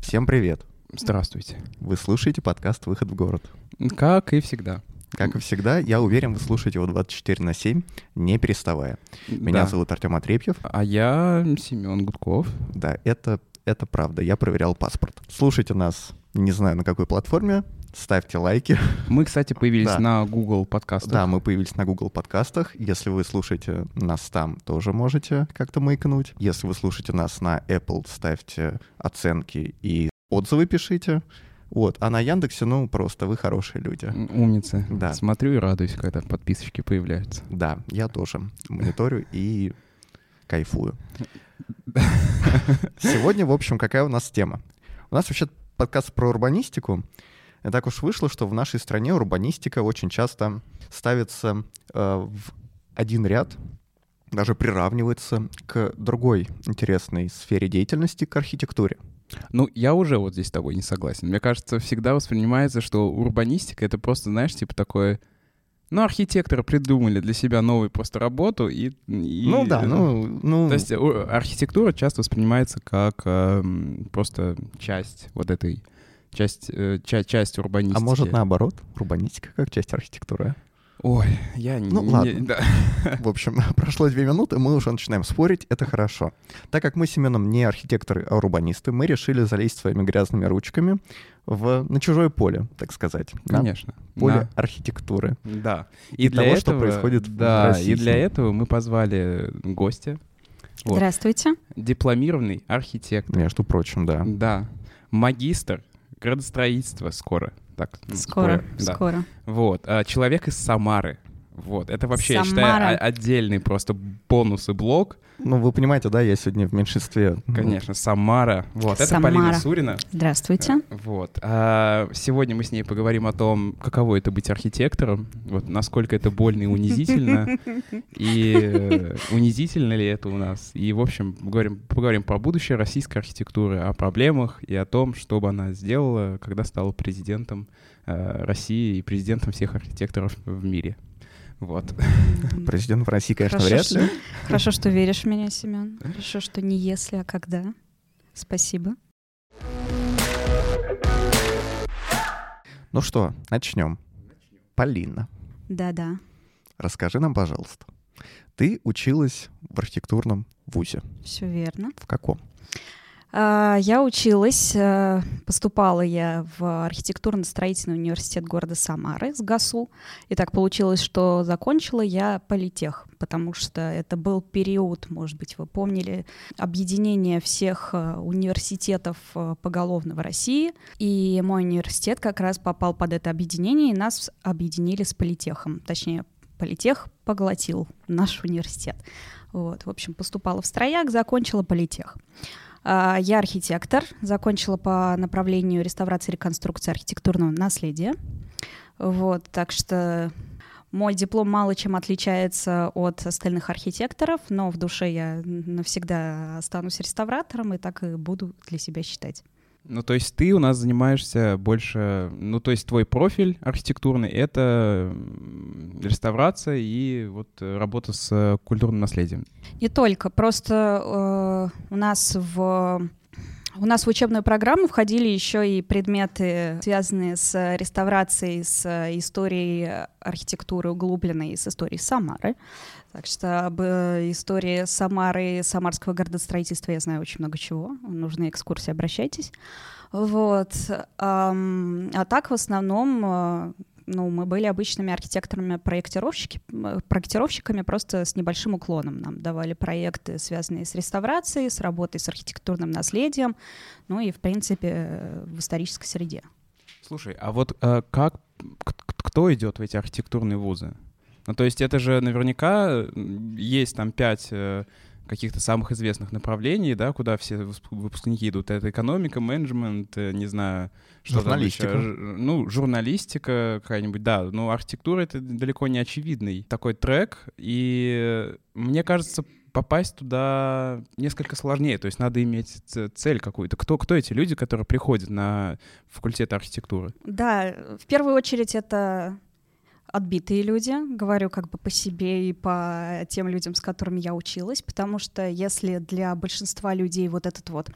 Всем привет! Здравствуйте. Вы слушаете подкаст «Выход в город». Как и всегда. Как и всегда, я уверен, вы слушаете его 24 на 7, не переставая. Меня Да. зовут Артем Отрепьев. А я Семен Гудков. Да, это, это правда, я проверял паспорт. Слушайте нас, не знаю на какой платформе, ставьте лайки. Мы, кстати, появились Да. на Google подкастах. Да, мы появились на Google подкастах. Если вы слушаете нас там, тоже можете как-то маякнуть. Если вы слушаете нас на Apple, ставьте оценки и отзывы пишите. Вот. А на Яндексе, ну, просто вы хорошие люди. Умницы. Да. Смотрю и радуюсь, когда подписочки появляются. Да, я тоже мониторю и кайфую. Сегодня, в общем, какая у нас тема? У нас вообще подкаст про урбанистику. И так уж вышло, что в нашей стране урбанистика очень часто ставится э, в один ряд, даже приравнивается к другой интересной сфере деятельности, к архитектуре. Ну, я уже вот здесь с тобой не согласен. Мне кажется, всегда воспринимается, что урбанистика — это просто, знаешь, типа такое... Ну, архитекторы придумали для себя новую просто работу и... и- ну да, ну, ну То есть у- архитектура часто воспринимается как эм, просто часть вот этой... Часть, э, ча- часть урбанистики. а может наоборот, урбанистика как часть архитектуры? Ой, я не... Ну, не- ладно. да. В общем, прошло две минуты, мы уже начинаем спорить, это хорошо. Так как мы с Семеном не архитекторы, а урбанисты, мы решили залезть своими грязными ручками в, на чужое поле, так сказать. Конечно. Поле Да. архитектуры. Да. И того, что происходит в Да, России и для этого мы позвали гостя, Вот. Здравствуйте. дипломированный архитектор. Между прочим, да. Да. Магистр градостроительства скоро. Так, ну, Скоро, да. скоро. Вот. а, человек из Самары. Вот. Это вообще, я считаю, Самара. отдельный просто бонус и блок. Ну, вы понимаете, да, я сегодня в меньшинстве. Конечно, Самара. Вот. Это Самара. Полина Сурина. Здравствуйте. Вот. А сегодня мы с ней поговорим о том, каково это быть архитектором, вот насколько это больно и унизительно, и э, унизительно ли это у нас. И, в общем, поговорим, поговорим про будущее российской архитектуры, о проблемах и о том, что бы она сделала, когда стала президентом э, России и президентом всех архитекторов в мире. Вот. Президент в России, конечно, Хорошо, вряд ли. что- Хорошо, что веришь в меня, Семен. Хорошо, что не если, а когда. Спасибо. Ну что, начнем. Полина, Да-да. расскажи нам, пожалуйста. Ты училась в архитектурном вузе. Все верно. В каком? А, Я училась, э, поступала я в архитектурно-строительный университет города Самары с ГАСУ. И так получилось, что закончила я политех, потому что это был период, может быть, вы помнили, объединения всех э, университетов э, поголовно в России. И мой университет как раз попал под это объединение, и нас объединили с политехом. Точнее, политех поглотил наш университет. Вот, в общем, поступала в строяк, закончила политех. А, Я архитектор, закончила по направлению реставрации и реконструкции архитектурного наследия. Вот, так что мой диплом мало чем отличается от остальных архитекторов, но в душе я навсегда останусь реставратором и так и буду для себя считать. Ну, то есть ты у нас занимаешься больше... Ну, то есть твой профиль архитектурный — это реставрация и вот э, работа с э, культурным наследием. Не только, просто э, у нас в у нас в учебную программу входили еще и предметы, связанные с реставрацией, с историей архитектуры углубленной, с историей Самары. Так что об э, истории Самары, самарского городостроительства я знаю очень много чего. Нужны экскурсии, обращайтесь. Вот. А так в основном э, ну, мы были обычными архитекторами-проектировщики, м, проектировщиками просто с небольшим уклоном. Нам давали проекты, связанные с реставрацией, с работой с архитектурным наследием, ну и, в принципе, э, в исторической среде. Слушай, а вот как... Кто идет в эти архитектурные вузы? Ну, то есть это же наверняка есть там пять э, каких-то самых известных направлений, да, куда все выпускники идут. Это экономика, менеджмент, э, не знаю, что там еще. Журналистика. Ну, журналистика какая-нибудь, да. Но архитектура — это далеко не очевидный такой трек. И мне кажется, попасть туда несколько сложнее, то есть надо иметь цель какую-то. Кто, кто эти люди, которые приходят на факультет архитектуры? Да, в первую очередь это отбитые люди, говорю как бы по себе и по тем людям, с которыми я училась, потому что если для большинства людей вот этот вот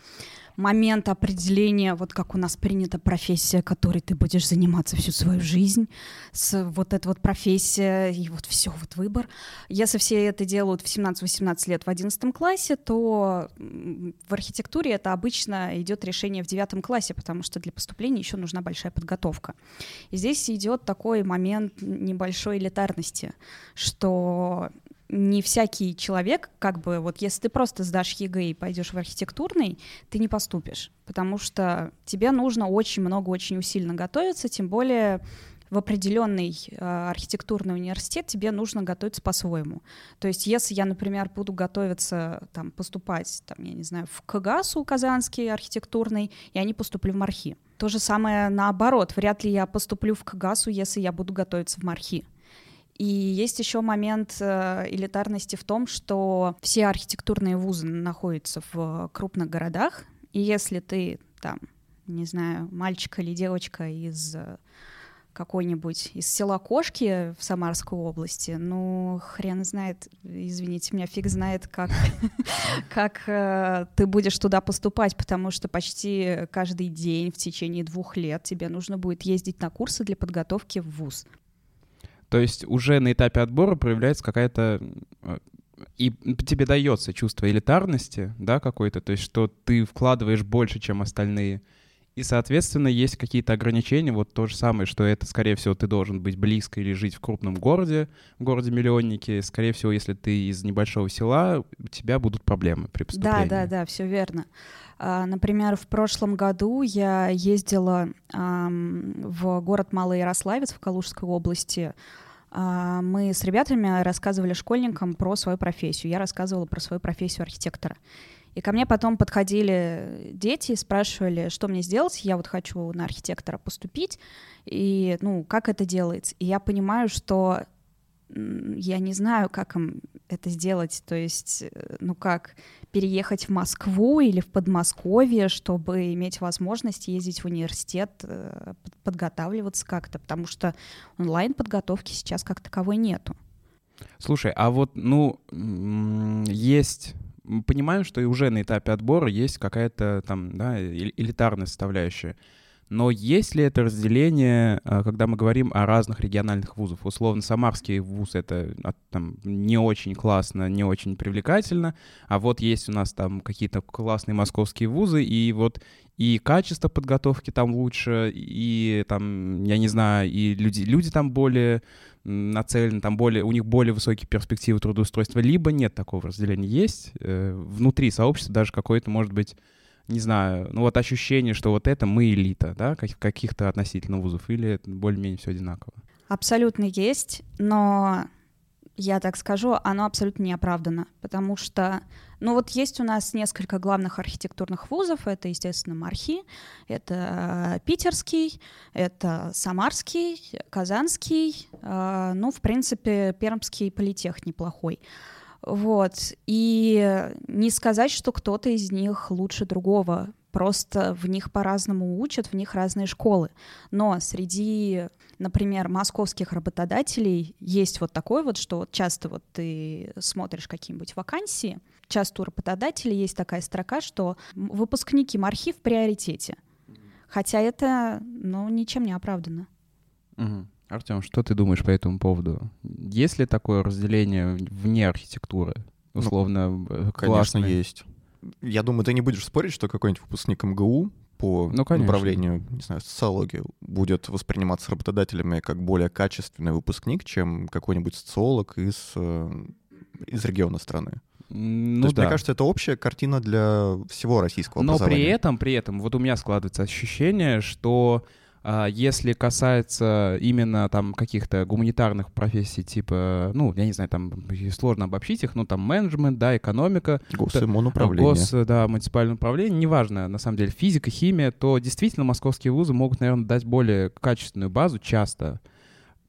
момент определения, вот как у нас принята профессия, которой ты будешь заниматься всю свою жизнь, с вот эта вот профессия и вот все, вот выбор. Если все это делают в 17-18 лет в 11 классе, то в архитектуре это обычно идет решение в 9 классе, потому что для поступления еще нужна большая подготовка. И здесь идет такой момент небольшой элитарности, что не всякий человек, как бы, вот если ты просто сдашь ЕГЭ и пойдешь в архитектурный, ты не поступишь, потому что тебе нужно очень много, очень усиленно готовиться, тем более в определенный э, архитектурный университет тебе нужно готовиться по-своему. То есть, если я, например, буду готовиться там поступать, там, я не знаю, в КГАСУ Казанский архитектурный, я не поступлю в Мархи. То же самое наоборот. Вряд ли я поступлю в КГАСУ, если я буду готовиться в Мархи. И есть еще момент э, элитарности в том, что все архитектурные вузы находятся в крупных городах, и если ты там, не знаю, мальчик или девочка из э, какой-нибудь из села Кошки в Самарской области, ну, хрен знает, извините меня, фиг знает, как, как э, ты будешь туда поступать, потому что почти каждый день в течение двух лет тебе нужно будет ездить на курсы для подготовки в ВУЗ. То есть уже на этапе отбора проявляется какая-то э, и тебе дается чувство элитарности, да, какой-то, то есть что ты вкладываешь больше, чем остальные. И, соответственно, есть какие-то ограничения, вот то же самое, что это, скорее всего, ты должен быть близко или жить в крупном городе, в городе-миллионнике. Скорее всего, если ты из небольшого села, у тебя будут проблемы при поступлении. Да, да, да, все верно. А, например, в прошлом году я ездила в город Малый Ярославец в Калужской области. А, мы с ребятами рассказывали школьникам про свою профессию. Я рассказывала про свою профессию архитектора. И ко мне потом подходили дети и спрашивали, что мне сделать. Я вот хочу на архитектора поступить, и, ну, как это делается. И я понимаю, что я не знаю, как им это сделать. То есть, э, ну как, переехать в Москву или в Подмосковье, чтобы иметь возможность ездить в университет, э, подготавливаться как-то, потому что онлайн-подготовки сейчас как таковой нету. Слушай, а вот, ну, есть понимаем, что и уже на этапе отбора есть какая-то там, да, элитарная составляющая. Но есть ли это разделение, а, когда мы говорим о разных региональных вузах? Условно, Самарский вуз — это а, там, не очень классно, не очень привлекательно, а вот есть у нас там какие-то классные московские вузы, и вот и качество подготовки там лучше, и там, я не знаю, и люди, люди там более нацелены, там более, у них более высокие перспективы трудоустройства, либо нет такого разделения. Есть э, внутри сообщества даже какой-то, может быть, не знаю, ну вот ощущение, что вот это мы элита, да, каких-то относительно вузов, или более-менее все одинаково? Абсолютно есть, но я так скажу, оно абсолютно не оправдано, потому что, ну вот есть у нас несколько главных архитектурных вузов, это, естественно, Мархи, это Питерский, это Самарский, Казанский, э, ну, в принципе, Пермский политех неплохой. Вот. И не сказать, что кто-то из них лучше другого. Просто в них по-разному учат, в них разные школы. Но среди, например, московских работодателей есть вот такой вот, что вот часто вот ты смотришь какие-нибудь вакансии, часто у работодателей есть такая строка, что выпускники МАРХИ в приоритете. Хотя это, ну, ничем не оправдано. Угу. Артем, что ты думаешь по этому поводу? Есть ли такое разделение вне архитектуры? Ну, Условно, ну, Конечно, есть. Я думаю, ты не будешь спорить, что какой-нибудь выпускник МГУ по ну, направлению, не знаю, социологии будет восприниматься работодателями как более качественный выпускник, чем какой-нибудь социолог из, э, из региона страны. Ну, То есть, да. мне кажется, это общая картина для всего российского Но образования. при этом, при этом, вот у меня складывается ощущение, что если касается именно там каких-то гуманитарных профессий, типа, ну, я не знаю, там сложно обобщить их, но там менеджмент, да, экономика. Госуправление. Гос, да, муниципальное управление, неважно, на самом деле, физика, химия, то действительно московские вузы могут, наверное, дать более качественную базу часто.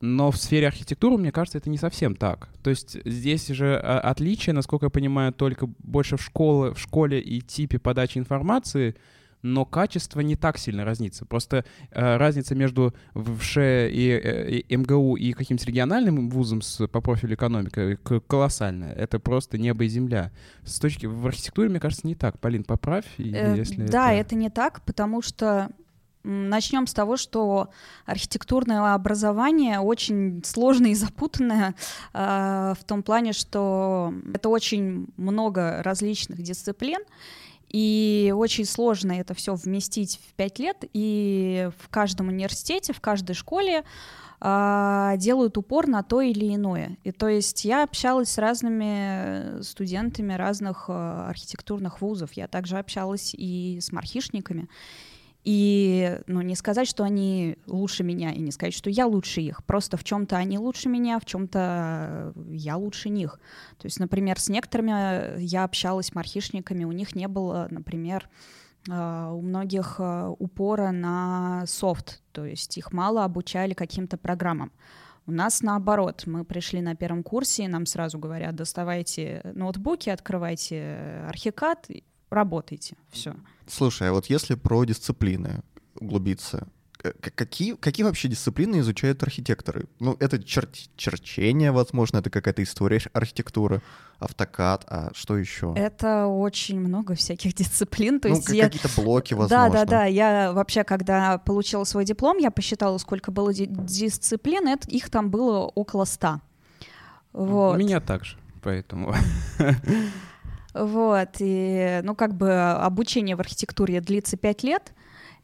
Но в сфере архитектуры, мне кажется, это не совсем так. То есть здесь же а, отличие, насколько я понимаю, только больше в школе, в школе и типе подачи информации, но качество не так сильно разнится. Просто э, разница между ВШ и, э, и МГУ и каким-то региональным вузом с, по профилю экономика колоссальная. Это просто небо и земля. С точки в архитектуре, мне кажется, не так. Полин, поправь, э, если Да, это... это не так, потому что Начнем с того, что архитектурное образование очень сложное и запутанное э, в том плане, что это очень много различных дисциплин, и очень сложно это все вместить в пять лет, и в каждом университете, в каждой школе э, делают упор на то или иное. И то есть я общалась с разными студентами разных э, архитектурных вузов, я также общалась и с мархишниками. И ну, не сказать, что они лучше меня, и не сказать, что я лучше их. Просто в чем-то они лучше меня, в чем-то я лучше них. То есть, например, с некоторыми я общалась мархишниками, у них не было, например, а, у многих а, упора на софт, то есть их мало обучали каким-то программам. У нас наоборот, мы пришли на первом курсе, и нам сразу говорят, доставайте ноутбуки, открывайте архикад, работайте, все. Слушай, а вот если про дисциплины углубиться, какие, какие вообще дисциплины изучают архитекторы? Ну, это чер черчение, возможно, это какая-то история архитектуры, автокад, а что еще? Это очень много всяких дисциплин. То ну, есть я... какие-то блоки, возможно. Да, да, да. Я вообще, когда получила свой диплом, я посчитала, сколько было дисциплин, это, их там было около ста. Вот. У меня также, поэтому... Вот, и, ну, как бы обучение в архитектуре длится пять лет,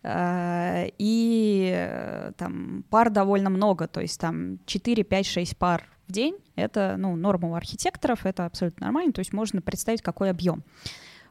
э, и там пар довольно много, то есть там 4, 5, 6 пар в день, это, ну, норма у архитекторов, это абсолютно нормально, то есть можно представить, какой объем.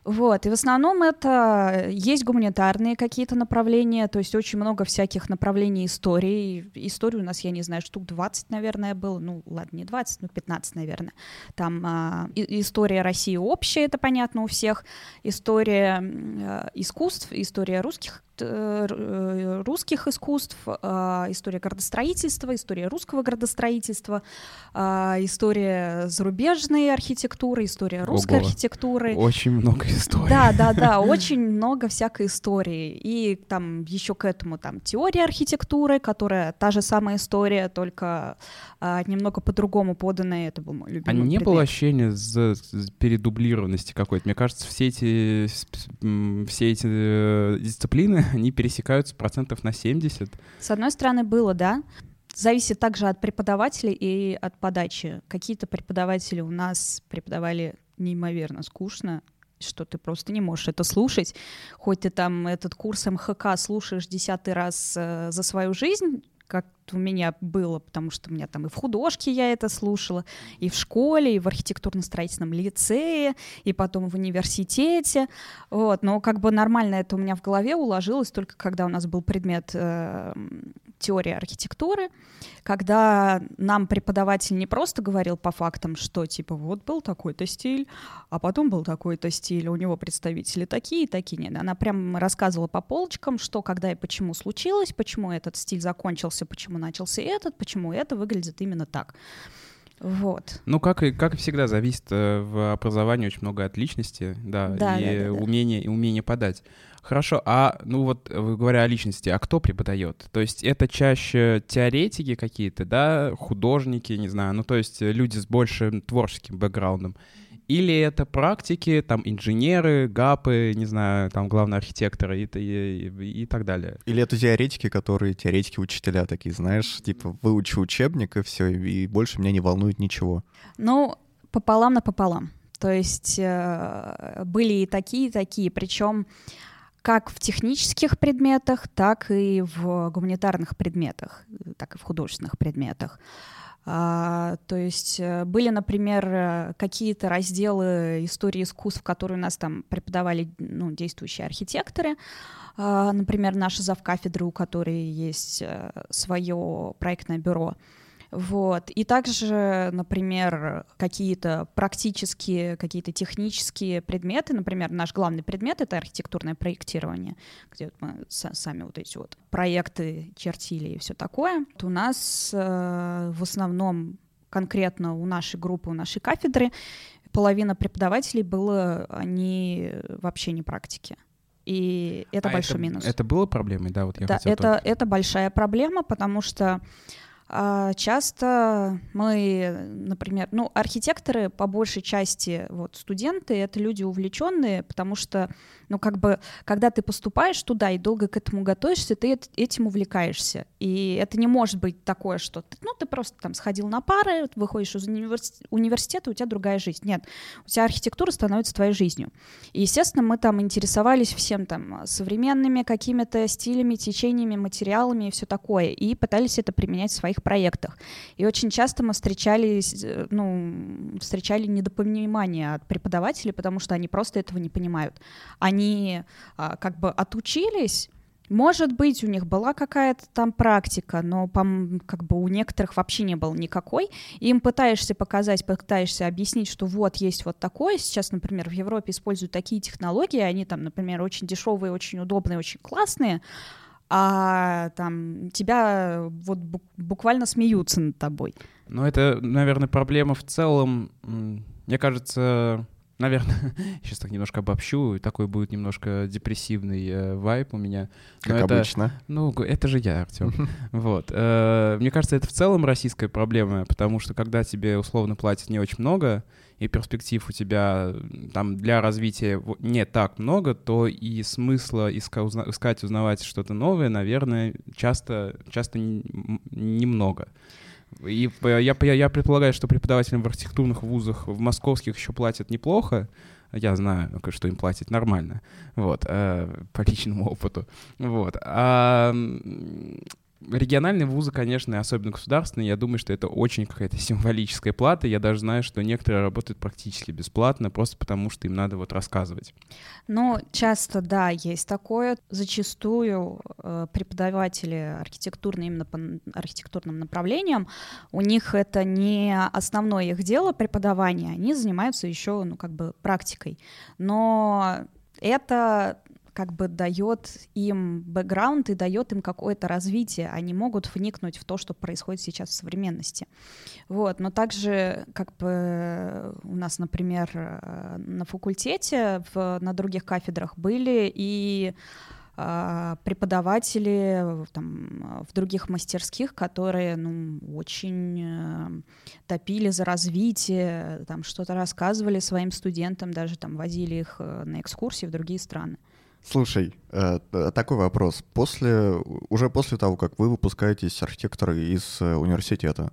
Вот, и в основном это есть гуманитарные какие-то направления, то есть очень много всяких направлений истории. Историю у нас, я не знаю, штук 20, наверное, было, ну, ладно, не 20, но 15, наверное. Там а, и, история России общая, это понятно у всех, история а, искусств, история русских Э, русских искусств, а, история градостроительства, история русского градостроительства, а, история зарубежной архитектуры, история русской Ого. архитектуры. Очень много историй. Да, да, да, очень много всякой истории. И там еще к этому там теория архитектуры, которая та же самая история, только а, немного по-другому поданная. Это был мой любимый. А не предмет. было ощущения за передублированности какой-то? Мне кажется, все эти все эти э, дисциплины они пересекаются процентов на 70. С одной стороны, было, да. Зависит также от преподавателей и от подачи. Какие-то преподаватели у нас преподавали неимоверно скучно, что ты просто не можешь это слушать. Хоть ты там этот курс МХК слушаешь десятый раз э, за свою жизнь, как у меня было, потому что у меня там и в художке я это слушала, и в школе, и в архитектурно-строительном лицее, и потом в университете, вот, но как бы нормально это у меня в голове уложилось только когда у нас был предмет э, теория архитектуры, когда нам преподаватель не просто говорил по фактам, что типа вот был такой-то стиль, а потом был такой-то стиль, у него представители такие и такие. Нет, она прям рассказывала по полочкам, что, когда и почему случилось, почему этот стиль закончился, почему начался этот, почему это выглядит именно так. Вот. Ну, как и, как и всегда, зависит э, в образовании очень много от личности, да, да и да, да, умения, и умения подать. Хорошо, а, ну вот, говоря о личности, а кто преподает? То есть это чаще теоретики какие-то, да, художники, не знаю, ну то есть люди с большим творческим бэкграундом, или это практики, там, инженеры, ГАПы, не знаю, там, главные архитекторы и, и, и так далее. Или это теоретики, которые, теоретики-учителя такие, знаешь, типа, выучу учебник, и все, и больше меня не волнует ничего. Ну, пополам на пополам. То есть э, были и такие, и такие. Причем как в технических предметах, так и в гуманитарных предметах, так и в художественных предметах. А, то есть э, были, например, какие-то разделы истории искусств, которые у нас там преподавали ну, действующие архитекторы. А, например, наша завкафедры, у которой есть э, свое проектное бюро. Вот. И также, например, какие-то практические, какие-то технические предметы, например, наш главный предмет — это архитектурное проектирование, где мы сами вот эти вот проекты чертили и все такое. Вот у нас э, в основном конкретно у нашей группы, у нашей кафедры половина преподавателей было, они вообще не практики. И это а большой это, минус. Это было проблемой, да? Вот я да, это, только... это большая проблема, потому что часто мы, например, ну, архитекторы по большей части, вот, студенты, это люди увлеченные, потому что, ну, как бы, когда ты поступаешь туда и долго к этому готовишься, ты этим увлекаешься. И это не может быть такое, что ты, ну, ты просто там сходил на пары, выходишь из университета, у тебя другая жизнь. Нет, у тебя архитектура становится твоей жизнью. И, естественно, мы там интересовались всем там современными какими-то стилями, течениями, материалами и все такое, и пытались это применять в своих своих проектах. И очень часто мы встречались, э, ну, встречали недопонимание от преподавателей, потому что они просто этого не понимают. Они а, как бы отучились, может быть, у них была какая-то там практика, но как бы у некоторых вообще не было никакой. Им пытаешься показать, пытаешься объяснить, что вот есть вот такое. Сейчас, например, в Европе используют такие технологии, они там, например, очень дешевые, очень удобные, очень классные, а там тебя вот буквально смеются над тобой. Ну, это, наверное, проблема в целом. Мне кажется, наверное, сейчас так немножко обобщу, такой будет немножко депрессивный э, вайп у меня. Но как это, обычно. Ну, это же я, Артем. Вот. Э, мне кажется, это в целом российская проблема, потому что когда тебе условно платят не очень много, и перспектив у тебя там для развития не так много, то и смысла искать, узнавать что-то новое, наверное, часто, часто немного. И я, я, я предполагаю, что преподавателям в архитектурных вузах в московских еще платят неплохо. Я знаю, что им платить нормально, вот, э, по личному опыту, вот. А Региональные вузы, конечно, особенно государственные, я думаю, что это очень какая-то символическая плата. Я даже знаю, что некоторые работают практически бесплатно, просто потому что им надо вот рассказывать. Ну, часто, да, есть такое. Зачастую э, преподаватели архитектурные именно по архитектурным направлениям, у них это не основное их дело преподавания, они занимаются еще, ну, как бы практикой. Но это как бы дает им бэкграунд и дает им какое-то развитие. Они могут вникнуть в то, что происходит сейчас в современности. Вот. Но также как бы у нас, например, э, на факультете, в, на других кафедрах были и а, преподаватели там, в других мастерских, которые ну, очень э, топили за развитие, там что-то рассказывали своим студентам, даже там возили их э, на экскурсии в другие страны. Слушай, э, такой вопрос. После, уже после того, как вы выпускаетесь архитекторы из э, университета,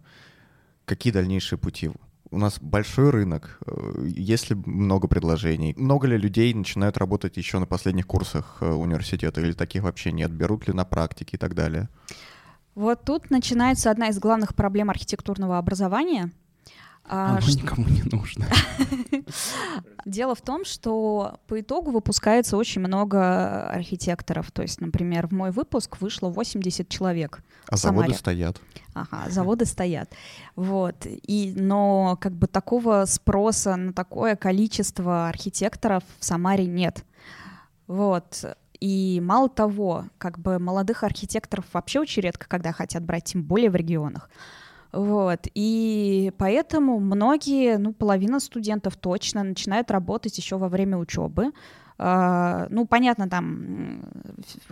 какие дальнейшие пути? У нас большой рынок, э, есть ли много предложений? Много ли людей начинают работать еще на последних курсах университета или таких вообще нет? Берут ли на практике и так далее? Вот тут начинается одна из главных проблем архитектурного образования — а, Оно что... никому не нужно. Дело в том, что по итогу выпускается очень много архитекторов. То есть, например, в мой выпуск вышло 80 человек. А заводы стоят. Ага, заводы стоят. Вот. И, но как бы такого спроса на такое количество архитекторов в Самаре нет. Вот. И мало того, как бы молодых архитекторов вообще очень редко, когда хотят брать, тем более в регионах. Вот. И поэтому многие, ну, половина студентов точно начинают работать еще во время учебы. Uh, ну, понятно, там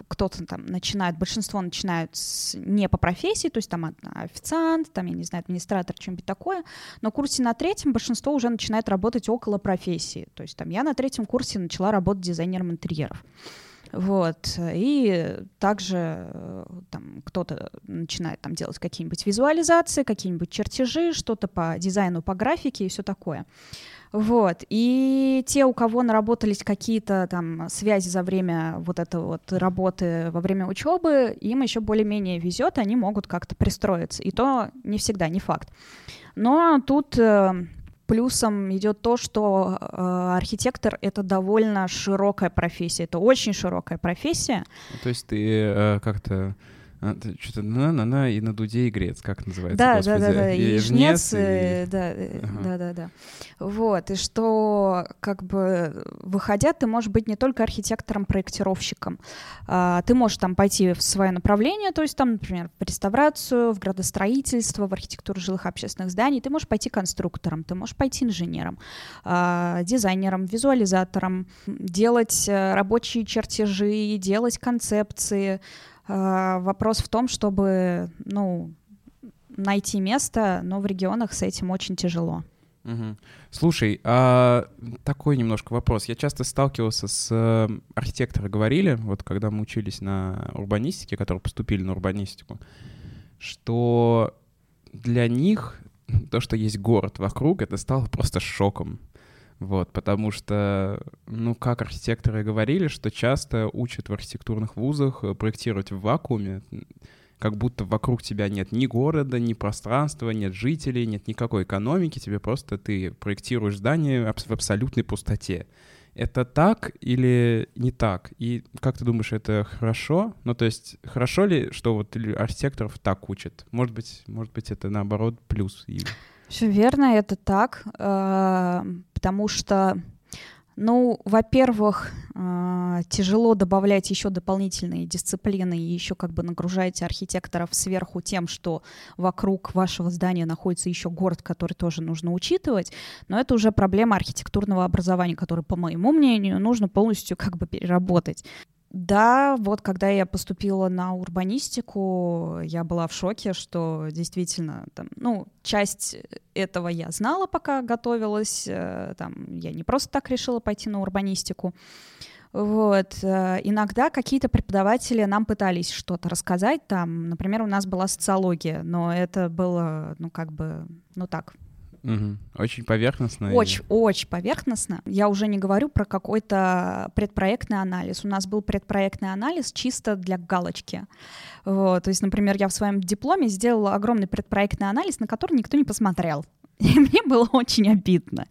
кто-то там начинает, большинство начинают с, не по профессии, то есть там официант, там, я не знаю, администратор, что-нибудь такое, но курсе на третьем большинство уже начинает работать около профессии. То есть там я на третьем курсе начала работать дизайнером интерьеров. Вот. И также э, там кто-то начинает там делать какие-нибудь визуализации, какие-нибудь чертежи, что-то по дизайну, по графике и все такое. Вот. И те, у кого наработались какие-то там связи за время вот этой вот работы во время учебы, им еще более-менее везет, они могут как-то пристроиться. И то не всегда, не факт. Но тут э, плюсом идет то, что э, архитектор это довольно широкая профессия, это очень широкая профессия. То есть ты э, как-то Что-то на-на-на и на дуде и грец, как называется? Да, господи? да, да, да, и жнец, жнец, и- э, да, э, Ага. да, да, да. Вот, и что, как бы, выходя, ты можешь быть не только архитектором-проектировщиком. А, Ты можешь там пойти в свое направление, то есть там, например, в реставрацию, в градостроительство, в архитектуру жилых общественных зданий. Ты можешь пойти конструктором, ты можешь пойти инженером, а, дизайнером, визуализатором, делать э, рабочие чертежи, делать концепции. А, Вопрос в том, чтобы, ну, найти место, но в регионах с этим очень тяжело. Мгм. Слушай, а такой немножко вопрос. Я часто сталкивался с э, архитекторы говорили, вот когда мы учились на урбанистике, которые поступили на урбанистику, что для них то, что есть город вокруг, это стало просто шоком. Вот, потому что, ну, как архитекторы говорили, что часто учат в архитектурных вузах э, проектировать в вакууме, как будто вокруг тебя нет ни города, ни пространства, нет жителей, нет никакой экономики, тебе просто ты проектируешь здание в абсолютной пустоте. Это так или не так? И как ты думаешь, это хорошо? Ну, то есть, хорошо ли, что вот архитекторов так учат? Может быть, может быть, это наоборот плюс. И... Все верно, это так, э, потому что, ну, во-первых, э, тяжело добавлять еще дополнительные дисциплины и еще как бы нагружать архитекторов сверху тем, что вокруг вашего здания находится еще город, который тоже нужно учитывать, но это уже проблема архитектурного образования, который, по моему мнению, нужно полностью как бы переработать. Да, вот когда я поступила на урбанистику, я была в шоке, что действительно, там, ну, часть этого я знала, пока готовилась. э, Там, я не просто так решила пойти на урбанистику. Вот. э, Иногда какие-то преподаватели нам пытались что-то рассказать. Там, например, у нас была социология, но это было, ну, как бы, ну так, Мгм. Очень поверхностно. и- очень, очень поверхностно. Я уже не говорю про какой-то предпроектный анализ. У нас был предпроектный анализ чисто для галочки. Вот. То есть, например, я в своем дипломе сделала огромный предпроектный анализ, на который никто не посмотрел. И мне было очень обидно.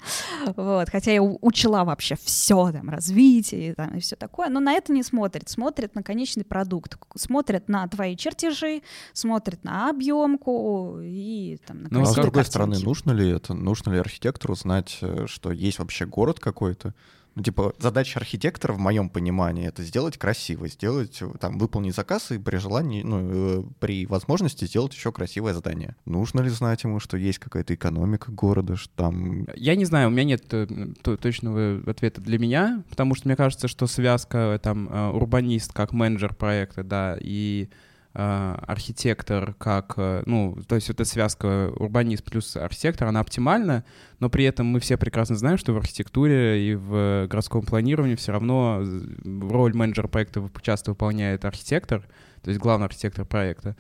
Вот. Хотя я учила вообще все, там, развитие там, и все такое, но на это не смотрят. Смотрят на конечный продукт, смотрят на твои чертежи, смотрят на объемку и там, на Ну, а с другой картинки. стороны, нужно ли это? Нужно ли архитектору знать, э, что есть вообще город какой-то? Ну, типа, задача архитектора, в моем понимании, это сделать красиво, сделать, э, там, выполнить заказ и при желании, ну, э, при возможности сделать еще красивое здание. Нужно ли знать ему, что есть какая-то экономика города, что там... Я не знаю, у меня нет э, то- точного ответа для меня, потому что мне кажется, что связка там урбанист как менеджер проекта, да, и архитектор как, э, ну, то есть эта связка урбанист плюс архитектор, она оптимальна, но при этом мы все прекрасно знаем, что в архитектуре и в городском планировании все равно э, роль менеджера проекта часто выполняет архитектор, то есть главный архитектор проекта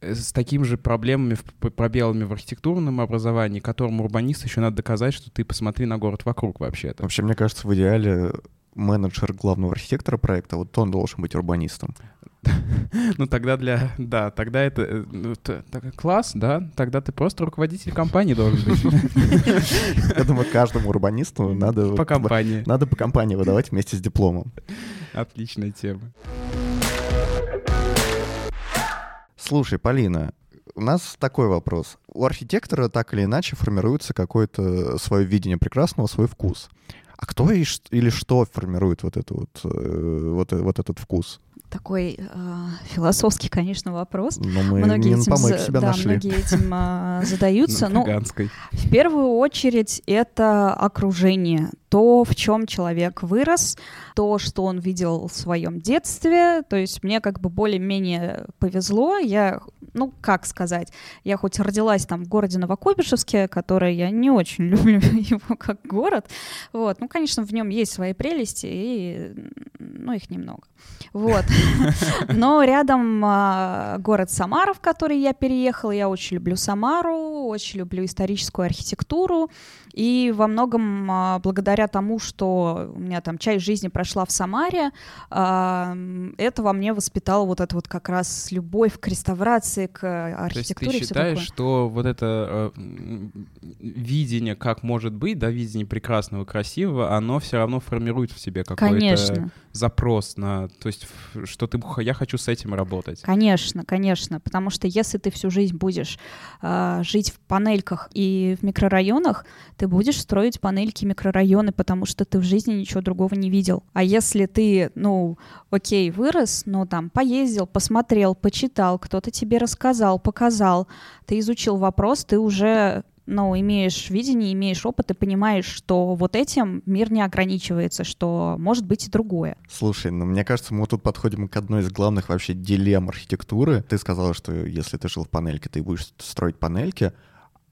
э, с такими же проблемами, пробелами в архитектурном образовании, которому урбанисту еще надо доказать, что ты посмотри на город вокруг вообще-то. Вообще, мне кажется, в идеале менеджер главного архитектора проекта, вот он должен быть урбанистом. Ну тогда для... Да, тогда это... э, ну, т- так, класс, да? Тогда ты просто руководитель компании должен быть. Я думаю, каждому урбанисту надо... По компании. Надо по компании выдавать вместе с дипломом. Отличная тема. Слушай, Полина, у нас такой вопрос. У архитектора так или иначе формируется какое-то свое видение прекрасного, свой вкус. А кто или что формирует вот, это вот, э, вот, э- вот этот вкус? Такой э, философский, конечно, вопрос. Ну, мы многие этим, за- да, нашли. многие этим а, задаются. Ну, в первую очередь это окружение, то, в чем человек вырос, то, что он видел в своем детстве. То есть мне как бы более-менее повезло. Я, ну, как сказать, я хоть родилась там в городе Новокуйбышевске, который я не очень люблю его как город. Вот, ну, конечно, в нем есть свои прелести, и, ну, их немного. Вот. Но рядом а, город Самара, в который я переехала. Я очень люблю Самару, очень люблю историческую архитектуру. И во многом а, благодаря тому, что у меня там часть жизни прошла в Самаре, а, это во мне воспитало вот это вот как раз любовь к реставрации, к То есть архитектуре ты считаешь, что вот это э, видение, как может быть, да, видение прекрасного, красивого, оно все равно формирует в себе какой-то запрос на, то есть, что ты, я хочу с этим работать. Конечно, конечно, потому что если ты всю жизнь будешь э, жить в панельках и в микрорайонах, ты будешь строить панельки микрорайоны, потому что ты в жизни ничего другого не видел. А если ты, ну, окей, вырос, но там поездил, посмотрел, почитал, кто-то тебе рассказал, показал, ты изучил вопрос, ты уже ну, имеешь видение, имеешь опыт и понимаешь, что вот этим мир не ограничивается, что может быть и другое. Слушай, ну мне кажется, мы тут подходим к одной из главных вообще дилемм архитектуры. Ты сказала, что если ты жил в панельке, ты будешь строить панельки.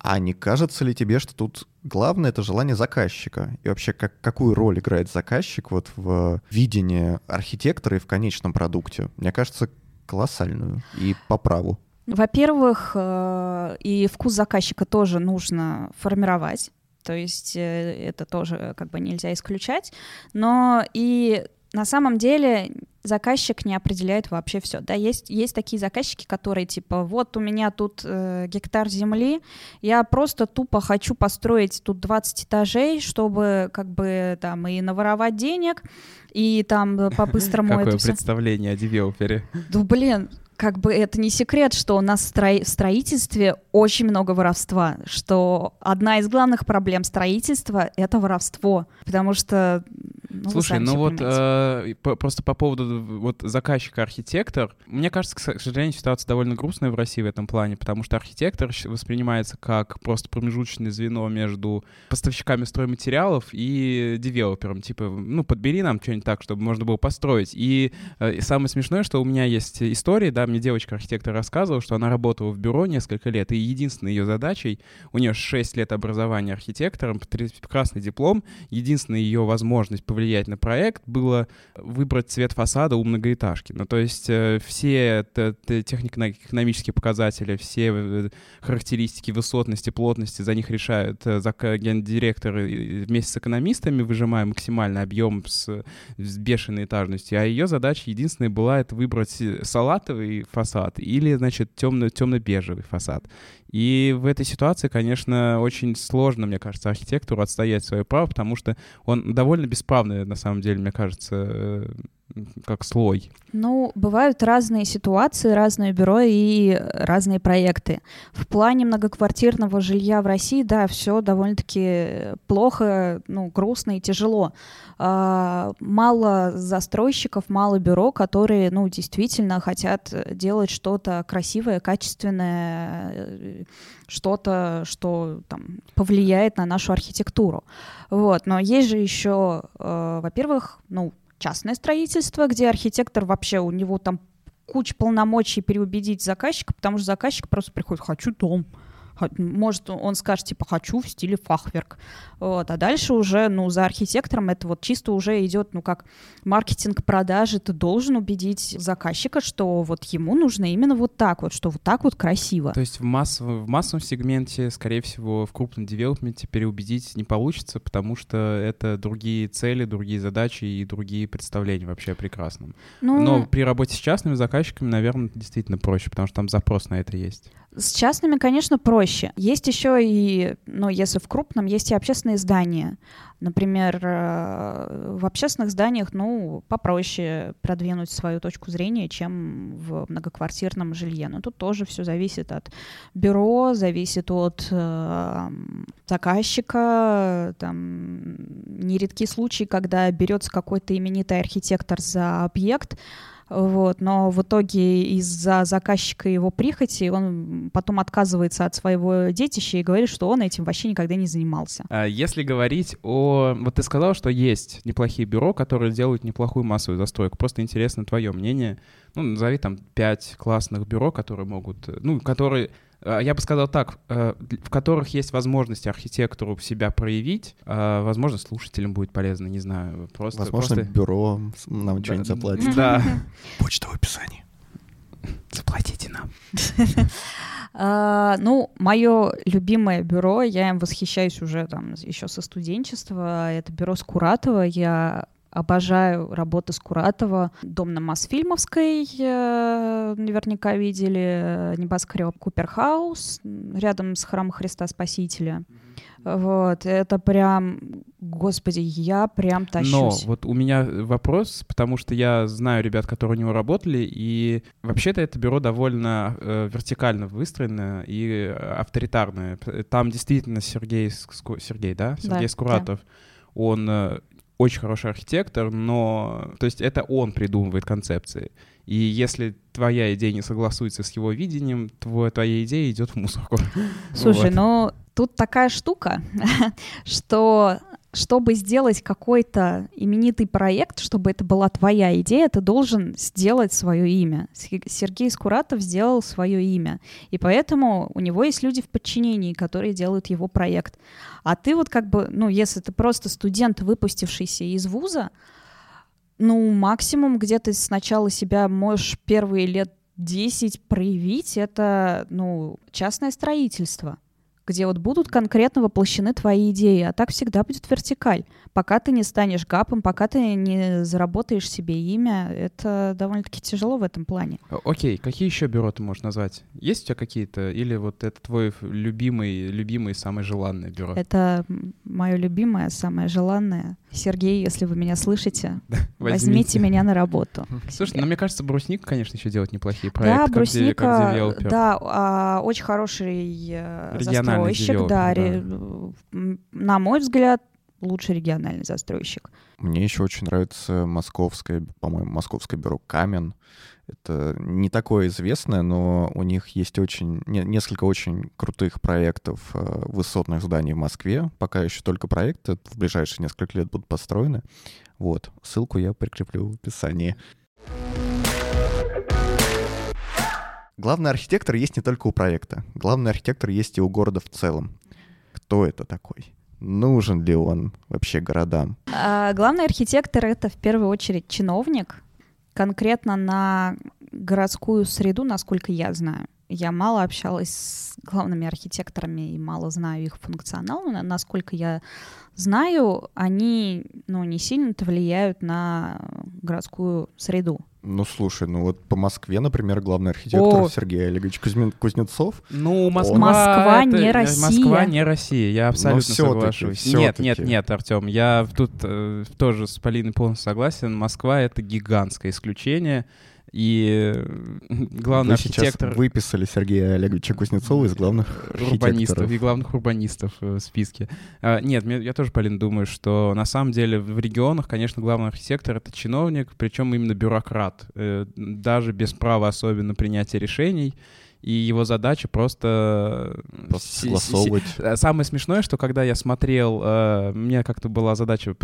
А не кажется ли тебе, что тут главное — это желание заказчика? И вообще, как, какую роль играет заказчик вот в видении архитектора и в конечном продукте? Мне кажется, колоссальную и по праву. Во-первых, э, и вкус заказчика тоже нужно формировать. То есть э, это тоже как бы нельзя исключать. Но и на самом деле заказчик не определяет вообще все. Да, есть, есть такие заказчики, которые типа, вот у меня тут э, гектар земли, я просто тупо хочу построить тут 20 этажей, чтобы как бы там и наворовать денег, и там по-быстрому... Какое представление о девелопере? Да блин, как бы это не секрет, что у нас в строительстве очень много воровства, что одна из главных проблем строительства — это воровство, потому что ну, Слушай, ну вот э, по, просто по поводу вот заказчика-архитектор, мне кажется, к сожалению, ситуация довольно грустная в России в этом плане, потому что архитектор воспринимается как просто промежуточное звено между поставщиками стройматериалов и девелопером. Типа, ну, подбери нам что-нибудь так, чтобы можно было построить. И, э, и самое смешное, что у меня есть история, да, мне девочка-архитектор рассказывала, что она работала в бюро несколько лет, и единственной ее задачей, у нее 6 лет образования архитектором, прекрасный диплом, единственная ее возможность повлиять повлиять на проект, было выбрать цвет фасада у многоэтажки. Ну, то есть э, все технико-экономические показатели, все э, характеристики высотности, плотности, за них решают э, гендиректоры вместе с экономистами, выжимая максимальный объем с, с бешеной этажностью. А ее задача единственная была это выбрать салатовый фасад или, значит, темно- темно-бежевый фасад. И в этой ситуации, конечно, очень сложно, мне кажется, архитектору отстоять свое право, потому что он довольно бесправный, на самом деле, мне кажется, э, как слой. Ну, бывают разные ситуации, разные бюро и разные проекты. В плане многоквартирного жилья в России, да, все довольно-таки плохо, ну, грустно и тяжело. А, мало застройщиков, мало бюро, которые, ну, действительно хотят делать что-то красивое, качественное, что-то, что там повлияет на нашу архитектуру. Вот. Но есть же еще, э, во-первых, ну, частное строительство, где архитектор вообще, у него там куча полномочий переубедить заказчика, потому что заказчик просто приходит, хочу дом, может, он скажет, типа, хочу в стиле фахверк. Вот. А дальше уже, ну, за архитектором это вот чисто уже идет, ну, как маркетинг продажи. Ты должен убедить заказчика, что вот ему нужно именно вот так вот, что вот так вот красиво. То есть в, массовом, в массовом сегменте, скорее всего, в крупном девелопменте переубедить не получится, потому что это другие цели, другие задачи и другие представления вообще о прекрасном. Ну... Но при работе с частными заказчиками, наверное, действительно проще, потому что там запрос на это есть. С частными, конечно, проще. Есть еще и, ну, если в крупном, есть и общественные здания. Например, э, в общественных зданиях, ну, попроще продвинуть свою точку зрения, чем в многоквартирном жилье. Но тут тоже все зависит от бюро, зависит от э, заказчика. Там нередки случаи, когда берется какой-то именитый архитектор за объект, вот, но в итоге из-за заказчика его прихоти он потом отказывается от своего детища и говорит, что он этим вообще никогда не занимался. А если говорить о... Вот ты сказал, что есть неплохие бюро, которые делают неплохую массовую застройку. Просто интересно твое мнение. Ну, назови там пять классных бюро, которые могут... Ну, которые я бы сказал так, э, в которых есть возможность архитектору себя проявить, э, возможно, слушателям будет полезно, не знаю, просто... Возможно, просто... бюро нам что-нибудь заплатит. Да. Почта в описании. Заплатите нам. Uh, ну, мое любимое бюро, я им восхищаюсь уже там еще со студенчества, это бюро Скуратова. Я Обожаю работы Скуратова. Дом на Мосфильмовской, э, наверняка видели, небоскреб Куперхаус, рядом с храмом Христа Спасителя. Вот, это прям господи, я прям тащусь. Но вот у меня вопрос, потому что я знаю ребят, которые у него работали, и вообще-то это бюро довольно э, вертикально выстроено и авторитарное. Там действительно Сергей, Ску... Сергей, да? Сергей Да, Скуратов, он э, очень хороший архитектор, но... То есть это он придумывает концепции. И если твоя идея не согласуется с его видением, твоя, твоя идея идет в мусорку. Слушай, Вот. ну тут такая штука, что чтобы сделать какой-то именитый проект, чтобы это была твоя идея, ты должен сделать свое имя. Се- Сергей Скуратов сделал свое имя. И поэтому у него есть люди в подчинении, которые делают его проект. А ты вот как бы, ну, если ты просто студент, выпустившийся из вуза, ну, максимум, где ты сначала себя можешь первые лет 10 проявить, это, ну, частное строительство, где вот будут конкретно воплощены твои идеи, а так всегда будет вертикаль. Пока ты не станешь гапом, пока ты не заработаешь себе имя, это довольно-таки тяжело в этом плане. Окей, какие еще бюро ты можешь назвать? Есть у тебя какие-то? Или вот это твой любимый, любимый, самое желанное бюро? Это мое любимое, самое желанное. Сергей, если вы меня слышите, возьмите меня на работу. Слушай, ну мне кажется, Брусника, конечно, еще делать неплохие Да, проекты. как де- брусника, да, а, очень хороший э, застройщик, да, ре- на мой взгляд, лучший региональный застройщик. Мне еще очень нравится московское, по-моему, московское бюро «Камен». Это не такое известное, но у них есть очень не- несколько очень крутых проектов э, высотных зданий в Москве. Пока еще только проекты, в ближайшие несколько лет будут построены. Вот, ссылку я прикреплю в описании. Главный архитектор есть не только у проекта. Главный архитектор есть и у города в целом. Кто это такой? Нужен ли он вообще городам? А главный архитектор — это в первую очередь чиновник, конкретно на городскую среду, насколько я знаю. Я мало общалась с главными архитекторами и мало знаю их функционал, но насколько я знаю, они ну, не сильно-то влияют на городскую среду. Ну, слушай, ну вот по Москве, например, главный архитектор О. Сергей Олегович Кузьмин- Кузнецов. Ну, Москва, Москва это- не Россия. Москва не Россия, я абсолютно всё-таки, соглашусь. всё-таки. Нет, нет, нет, Артем, я тут э, тоже с Полиной полностью согласен. Москва — это гигантское исключение. И э, главный Вы архитектор выписали Сергея Олеговича Кузнецова из главных урбанистов архитекторов. и главных урбанистов э, в списке. А, Нет, я тоже, Полин, думаю, что на самом деле в регионах, конечно, главный архитектор — это чиновник, причем именно бюрократ, э, даже без права особенно принятия решений. И его задача просто... Просто согласовывать. Э, Самое смешное, что когда я смотрел, э, мне как-то была задача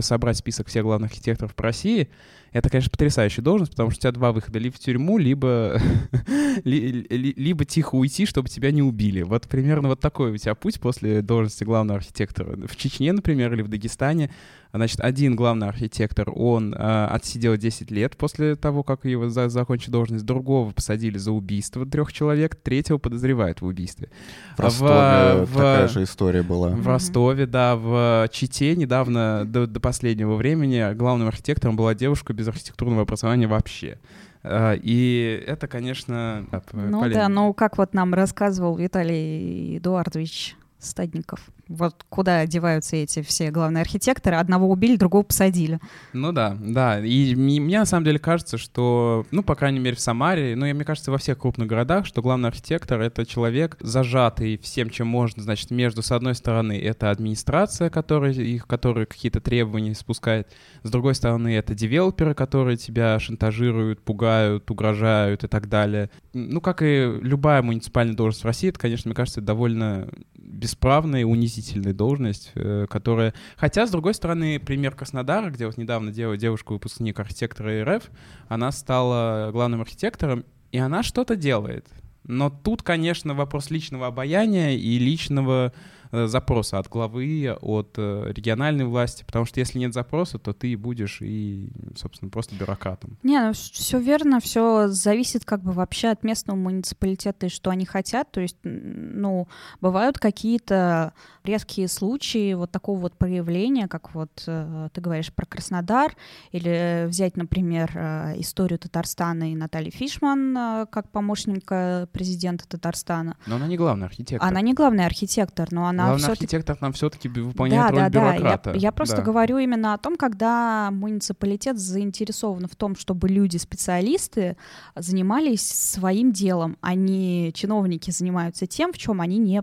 собрать список всех главных архитекторов по России. Это, конечно, потрясающая должность, потому что у тебя два выхода. Либо в тюрьму, либо, ли- ли- либо тихо уйти, чтобы тебя не убили. Вот примерно вот такой у тебя путь после должности главного архитектора. В Чечне, например, или в Дагестане, значит, один главный архитектор, он э, отсидел 10 лет после того, как его за- закончил должность. Другого посадили за убийство трех человек, третьего подозревают в убийстве. В Ростове в- такая же история была. В. Ростове, да, в Чите недавно, до, до последнего времени, главным архитектором была девушка без архитектурного образования вообще. А, И это, конечно... да, Ну Полин, да, ну как вот нам рассказывал Виталий Эдуардович Стадников. Вот куда деваются эти все главные архитекторы. Одного убили, другого посадили. Ну да, да. И мне на самом деле кажется, что, ну, по крайней мере, в Самаре, ну, и мне кажется, во всех крупных городах, что главный архитектор — это человек, зажатый всем, чем можно, значит, между, с одной стороны, это администрация, которая, их, которая какие-то требования спускает, с другой стороны, это девелоперы, которые тебя шантажируют, пугают, угрожают и так далее. Ну, как и любая муниципальная должность в России, это, конечно, мне кажется, довольно бесправная и унизительная должность, э, которая... Хотя, с другой стороны, пример Краснодара, где вот недавно дев- девушка-выпускник архитектора РФ, она стала главным архитектором, и она что-то делает. Но тут, конечно, вопрос личного обаяния и личного запроса от главы, от э, региональной власти, потому что если нет запроса, то ты будешь и, собственно, просто бюрократом. Не, ну все верно, все зависит как бы вообще от местного муниципалитета и что они хотят. То есть, ну, бывают какие-то редкие случаи вот такого вот проявления, как вот э, ты говоришь про Краснодар, или взять, например, э, историю Татарстана и Натальи Фишман э, как помощника президента Татарстана. Но она не главный архитектор. Она не главный архитектор, но она она Главный все-таки... архитектор нам все-таки выполняет Да, роль да, да. бюрократа. Я, я просто Да. говорю именно о том, когда муниципалитет заинтересован в том, чтобы люди-специалисты занимались своим делом, а не чиновники занимаются тем, в чем они не,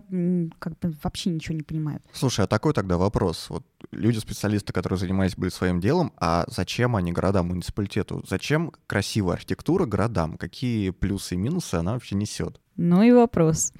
как бы вообще ничего не понимают. Слушай, а такой тогда вопрос. Вот люди-специалисты, которые занимались были своим делом, а зачем они городам, муниципалитету? Зачем красивая архитектура городам? Какие плюсы и минусы она вообще несет? Ну и вопрос.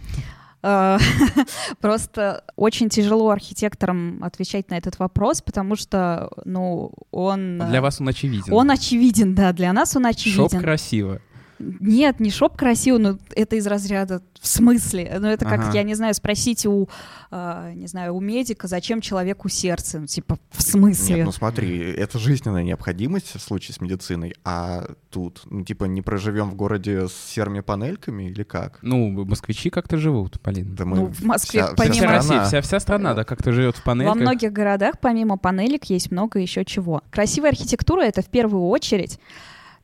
А, Просто очень тяжело архитекторам отвечать на этот вопрос, потому что, ну, он... Для вас он очевиден. Он очевиден, да, для нас он Шоп очевиден. красиво. Нет, не шоп красиво, но это из разряда в смысле. Ну, это как, Ага. я не знаю, спросить у, а, не знаю, у медика, зачем человеку сердце. Ну, типа, в смысле? Нет, ну смотри, это жизненная необходимость в случае с медициной, а тут, ну типа, не проживем в городе с серыми панельками или как? Ну, москвичи как-то живут, Полин. Да мы Ну, в Москве вся- вся помимо- Вся страна- Россия, вся, вся страна, да, как-то живет в панельках. Во многих городах, помимо панелек, есть много еще чего. Красивая архитектура — это в первую очередь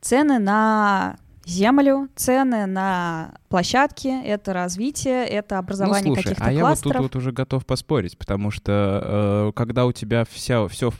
цены на землю, цены на площадки, это развитие, это Ну, образование слушай, каких-то а я вот тут вот уже готов поспорить, потому что э, когда у тебя вся, все,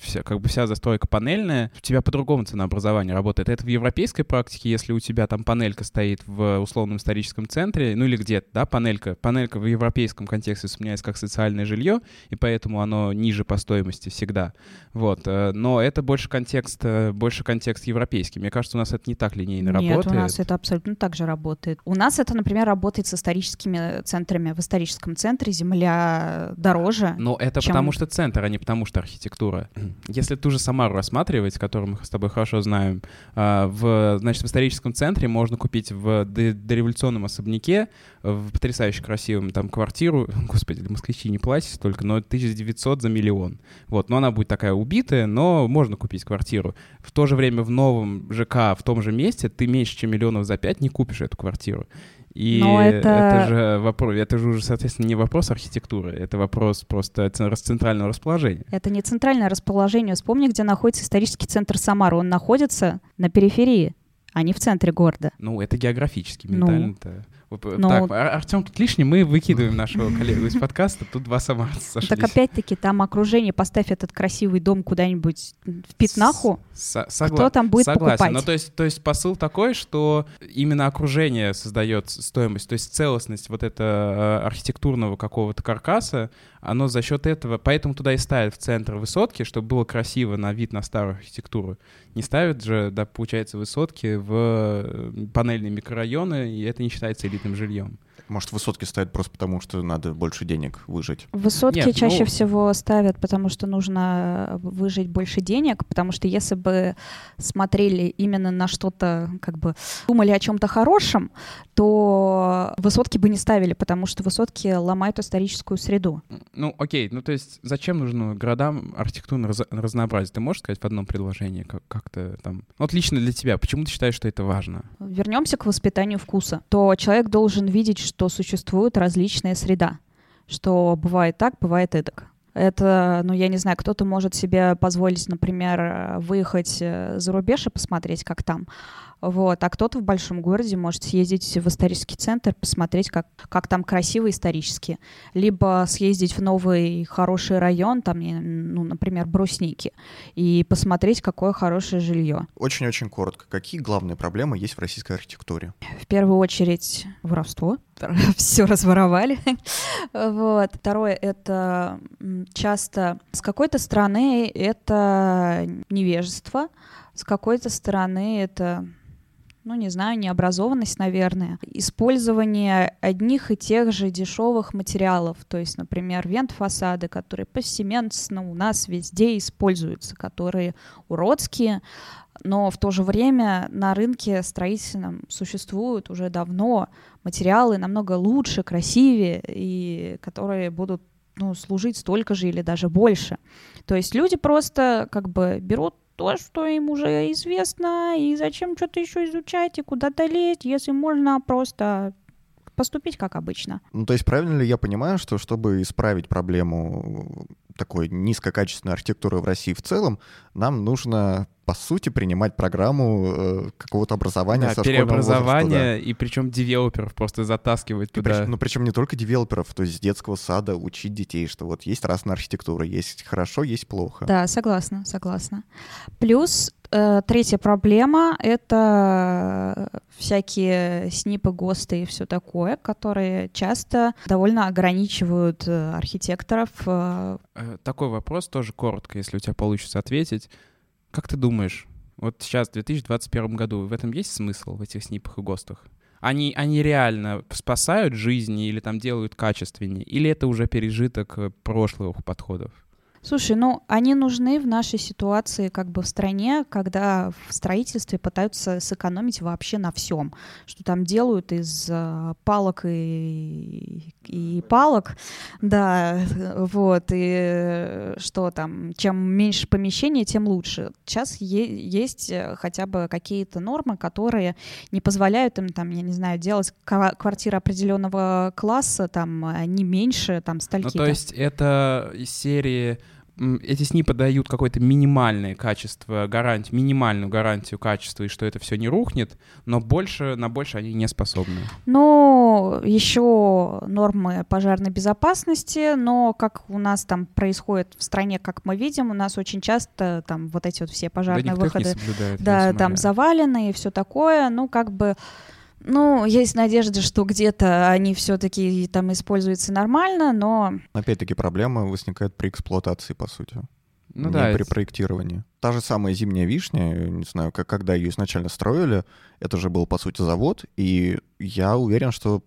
вся, как бы вся застройка панельная, у тебя по-другому ценообразование работает. Это в европейской практике, если у тебя там панелька стоит в условном историческом центре, ну или где-то, да, панелька, панелька в европейском контексте воспринимается как социальное жилье, и поэтому оно ниже по стоимости всегда. Вот, э, но это больше контекст, э, больше контекст европейский. Мне кажется, у нас это не так линейно Нет, работает. у нас это абсолютно так же работает. У нас это, например, работает с историческими центрами. В историческом центре земля дороже. Но это чем- потому что центр, а не потому что архитектура. Если ту же Самару рассматривать, которую мы с тобой хорошо знаем, а, в, значит, в историческом центре можно купить в до- дореволюционном особняке, в потрясающе красивом там квартиру, господи, для москвичей не платить столько, но 1900 за миллион. Вот, но она будет такая убитая, но можно купить квартиру. В то же время в новом ЖК, в том же месте, ты меньше, чем миллионов за пять не купишь эту квартиру. И Но это... это- же вопрос, это же уже, соответственно, не вопрос архитектуры, это вопрос просто центрального расположения. Это не центральное расположение. Вспомни, где находится исторический центр Самары. Он находится на периферии, а не в центре города. Ну, это географически, Ну. ментально-то. Воп- Ну. Так, Ар- Артем тут лишний, мы выкидываем нашего коллегу из подкаста, тут два самарца сошлись. Так опять-таки там окружение, поставь этот красивый дом куда-нибудь в пятнаху, согла- кто там будет Согласен. покупать? Ну, то есть, то есть посыл такой, что именно окружение создает стоимость, то есть целостность вот этого э, архитектурного какого-то каркаса, оно за счет этого, поэтому туда и ставят в центр высотки, чтобы было красиво на вид на старую архитектуру. Не ставят же, да, получается, высотки в э, панельные микрорайоны, и это не считается элитным жильем. Может, высотки ставят просто потому, что надо больше денег выжить? Высотки Нет, чаще ну- всего ставят, потому что нужно выжить больше денег, потому что если бы смотрели именно на что-то, как бы думали о чем-то хорошем, то высотки бы не ставили, потому что высотки ломают историческую среду. Ну, окей, ну то есть зачем нужно городам архитектурное раз- разнообразие? Ты можешь сказать в одном предложении как- как-то там? Вот лично для тебя, почему ты считаешь, что это важно? Вернемся к воспитанию вкуса. То человек должен видеть, что существует различная среда, что бывает так, бывает эдак. Это, ну, я не знаю, кто-то может себе позволить, например, выехать э, за рубеж и посмотреть, как там. Вот. А кто-то в большом городе может съездить в исторический центр, посмотреть, как, как там красиво исторически. Либо съездить в новый хороший район, там, ну, например, Брусники, и посмотреть, какое хорошее жилье. Очень-очень коротко. Какие главные проблемы есть в российской архитектуре? В первую очередь воровство. Все разворовали. Вот. Второе — это часто с какой-то стороны это невежество, с какой-то стороны это ну, не знаю, необразованность, наверное. Использование одних и тех же дешевых материалов. То есть, например, вент-фасады, которые повсеместно у нас везде используются, которые уродские, но в то же время на рынке строительном существуют уже давно материалы намного лучше, красивее, и которые будут ну, служить столько же или даже больше. То есть люди просто как бы берут то, что им уже известно, и зачем что-то еще изучать и куда-то лезть, если можно просто поступить как обычно. Ну, то есть правильно ли я понимаю, что чтобы исправить проблему такой низкокачественной архитектуры в России в целом, нам нужно по сути, принимать программу э, какого-то образования да, со переобразование, возраста, да. и причем девелоперов просто затаскивать туда. Причем, ну, причем не только девелоперов, то есть с детского сада учить детей, что вот есть разная архитектура, есть хорошо, есть плохо. Да, согласна, согласна. Плюс э, третья проблема — это всякие снипы, ГОСТы и все такое, которые часто довольно ограничивают э, архитекторов. Э. Э, такой вопрос тоже коротко, если у тебя получится ответить. Как ты думаешь, вот сейчас, в 2021 году, в этом есть смысл, в этих снипах и ГОСТах? Они, они реально спасают жизни или там делают качественнее? Или это уже пережиток прошлых подходов? Слушай, ну они нужны в нашей ситуации как бы в стране, когда в строительстве пытаются сэкономить вообще на всем, что там делают из э, палок и, и палок, да, вот, и что там, чем меньше помещений, тем лучше. Сейчас есть э, хотя бы какие-то нормы, которые не позволяют им, там, я не знаю, делать квартиры определенного класса, там, не меньше, там, стальки. Ну, то есть это из серии эти СНИПы дают какое-то минимальное качество, гарантию, минимальную гарантию качества, и что это все не рухнет, но больше, на больше они не способны. Ну, еще нормы пожарной безопасности, но как у нас там происходит в стране, как мы видим, у нас очень часто там вот эти вот все пожарные да выходы, да, там завалены и все такое, ну, как бы ну, есть надежда, что где-то они все-таки там используются нормально, но... Опять-таки проблема возникает при эксплуатации, по сути. Ну не да. при проектировании. Та же самая зимняя вишня, не знаю, как, когда ее изначально строили, это же был, по сути, завод, и я уверен, что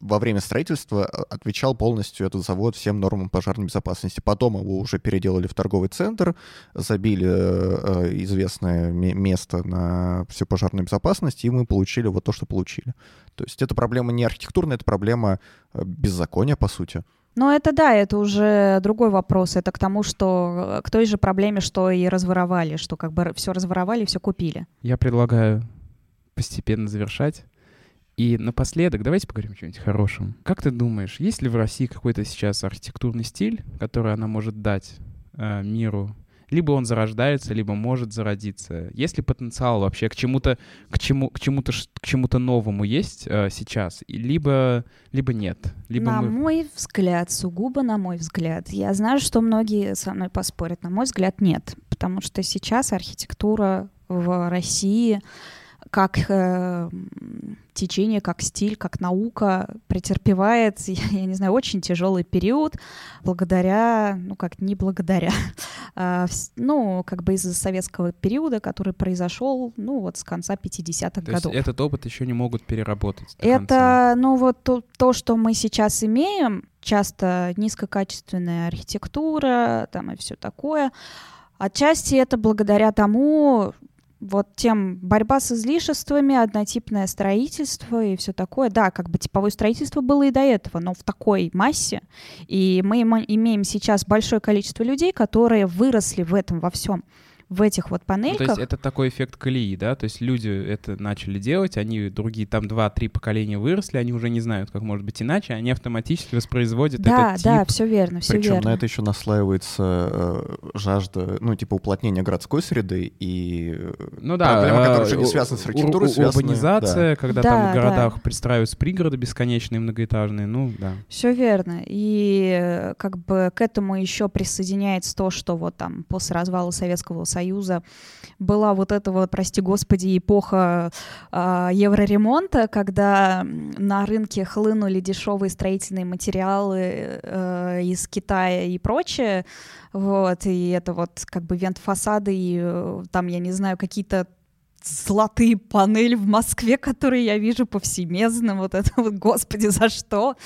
во время строительства а, отвечал полностью этот завод всем нормам пожарной безопасности. Потом его уже переделали в торговый центр, забили э, э известное место на всю пожарную безопасность, и мы получили вот то, что получили. То есть это проблема не архитектурная, это проблема э, беззакония, по сути. Но это да, это уже другой вопрос. Это к тому, что э, к той же проблеме, что и разворовали, что как бы все разворовали, все купили. Я предлагаю постепенно завершать. И напоследок давайте поговорим о чем-нибудь хорошем. Как ты думаешь, есть ли в России какой-то сейчас архитектурный стиль, который она может дать э, миру либо он зарождается, либо может зародиться. Есть ли потенциал вообще к чему-то, к чему, к чему-то, к чему-то новому есть э, сейчас, либо, либо нет? Либо на мы... мой взгляд, сугубо на мой взгляд. Я знаю, что многие со мной поспорят. На мой взгляд, нет, потому что сейчас архитектура в России как э, течение, как стиль, как наука претерпевает, я, я не знаю, очень тяжелый период благодаря, ну как не благодаря, а, ну как бы из-за советского периода, который произошел, ну вот с конца 50-х годов. Есть этот опыт еще не могут переработать. Это, конца. ну вот то, то, что мы сейчас имеем, часто низкокачественная архитектура, там и все такое. Отчасти это благодаря тому, вот тем борьба с излишествами, однотипное строительство и все такое. Да, как бы типовое строительство было и до этого, но в такой массе. И мы имеем сейчас большое количество людей, которые выросли в этом во всем в этих вот панельках. Ну, то есть это такой эффект колеи, да? То есть люди это начали делать, они другие, там два-три поколения выросли, они уже не знают, как может быть иначе, они автоматически воспроизводят да, этот Да, тип. все верно, все Причем верно. на это еще наслаивается э, жажда, ну, типа уплотнения городской среды и э, ну, да, которые э, уже не связаны с архитектурой, ур- связаны... Урбанизация, да. когда да, там в городах да. пристраиваются пригороды бесконечные, многоэтажные, ну, да. Все верно. И э, как бы к этому еще присоединяется то, что вот там после развала Советского Союза была вот эта вот, прости господи, эпоха э, евроремонта, когда на рынке хлынули дешевые строительные материалы э, из Китая и прочее, вот, и это вот как бы вент-фасады, и э, там, я не знаю, какие-то золотые панели в Москве, которые я вижу повсеместно. Вот это вот, господи, за что?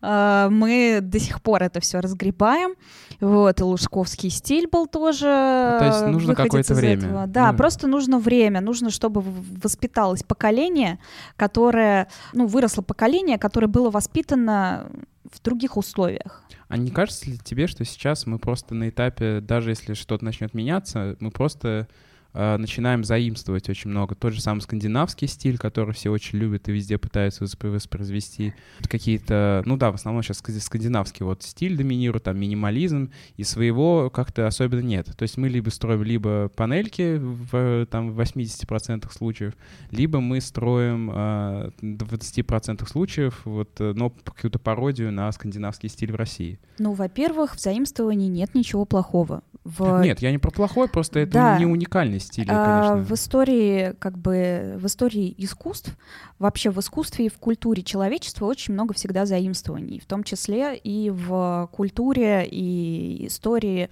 А, мы до сих пор это все разгребаем. Вот, и лужковский стиль был тоже. Ну, то есть нужно какое-то время. Этого. Да, ну... просто нужно время. Нужно, чтобы воспиталось поколение, которое, ну, выросло поколение, которое было воспитано в других условиях. А не кажется ли тебе, что сейчас мы просто на этапе, даже если что-то начнет меняться, мы просто э, начинаем заимствовать очень много. Тот же самый скандинавский стиль, который все очень любят и везде пытаются восп- воспроизвести. Какие-то, ну да, в основном сейчас ска- скандинавский вот стиль доминирует, там минимализм, и своего как-то особенно нет. То есть мы либо строим либо панельки в там, в 80% случаев, либо мы строим э, в 20% случаев вот, э, но какую-то пародию на скандинавский стиль в России. Ну, во-первых, в заимствовании нет ничего плохого. В... Нет, я не про плохой, просто это Да. не уникальный стиль, А, конечно. В истории, как бы, в истории искусств, вообще в искусстве и в культуре человечества очень много всегда заимствований, в том числе и в культуре и истории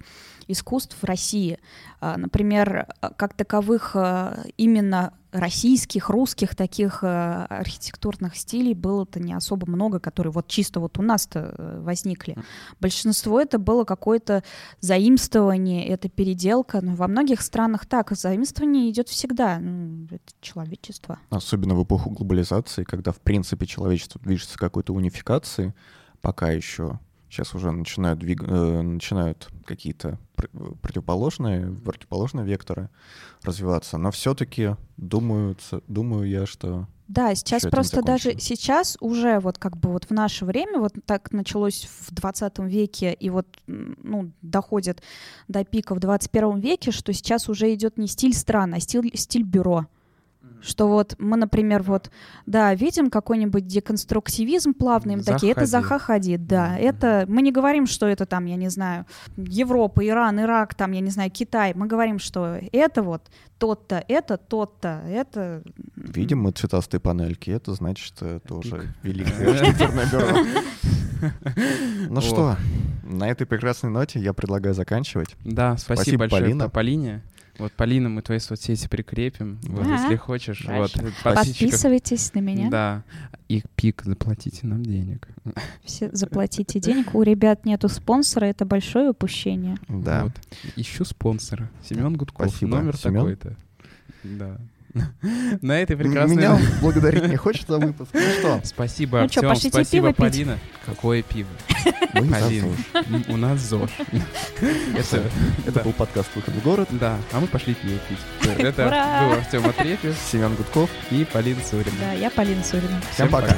искусств в России. А, Например, как таковых а, именно российских, русских таких а, архитектурных стилей было-то не особо много, которые вот чисто вот у нас-то э, возникли. Большинство это было какое-то заимствование, это переделка. Но во многих странах так, заимствование идет всегда. Ну, это человечество. Особенно в эпоху глобализации, когда, в принципе, человечество движется к какой-то унификации, пока еще сейчас уже начинают, двиг- э, начинают какие-то пр- противоположные, противоположные векторы развиваться, но все-таки думаю, ц- думаю я, что Да, сейчас просто даже сейчас уже вот как бы вот в наше время, вот так началось в 20 веке и вот ну, доходит до пика в 21 веке, что сейчас уже идет не стиль стран, а стиль, стиль бюро. Что вот мы, например, вот, да, видим какой-нибудь деконструктивизм плавный, мы такие, это Заха Заха Хадид, да, это, мы не говорим, что это там, я не знаю, Европа, Иран, Ирак, там, я не знаю, Китай, мы говорим, что это вот тот-то, это тот-то, это... видим мы цветастые панельки, это значит, что это уже великое. Ну что, на этой прекрасной ноте я предлагаю заканчивать. Да, спасибо, Спасибо, большое Полина. Вот Полина, мы твои соцсети прикрепим, вот, Да. если хочешь. Вот, Хорошо. Подписывайтесь на меня, Да. И пик, заплатите нам денег. все заплатите денег. У ребят нету спонсора, это большое упущение. Да. Вот. Ищу спонсора. Семен Гудков. Спасибо, Номер Семен. такой-то. Да. На этой прекрасной... Меня благодарить не хочешь за выпуск? Ну что, Ну Спасибо, пошлите спасибо, пиво? Полина. Какое пиво? Полина. У нас ЗОЖ. Это, был подкаст «Выход в город». Да, а мы пошли пиво пить. Это был Артем Атрефьев Семен Гудков. и Полина Сурина. Да, я Полина Сурина. Всем пока.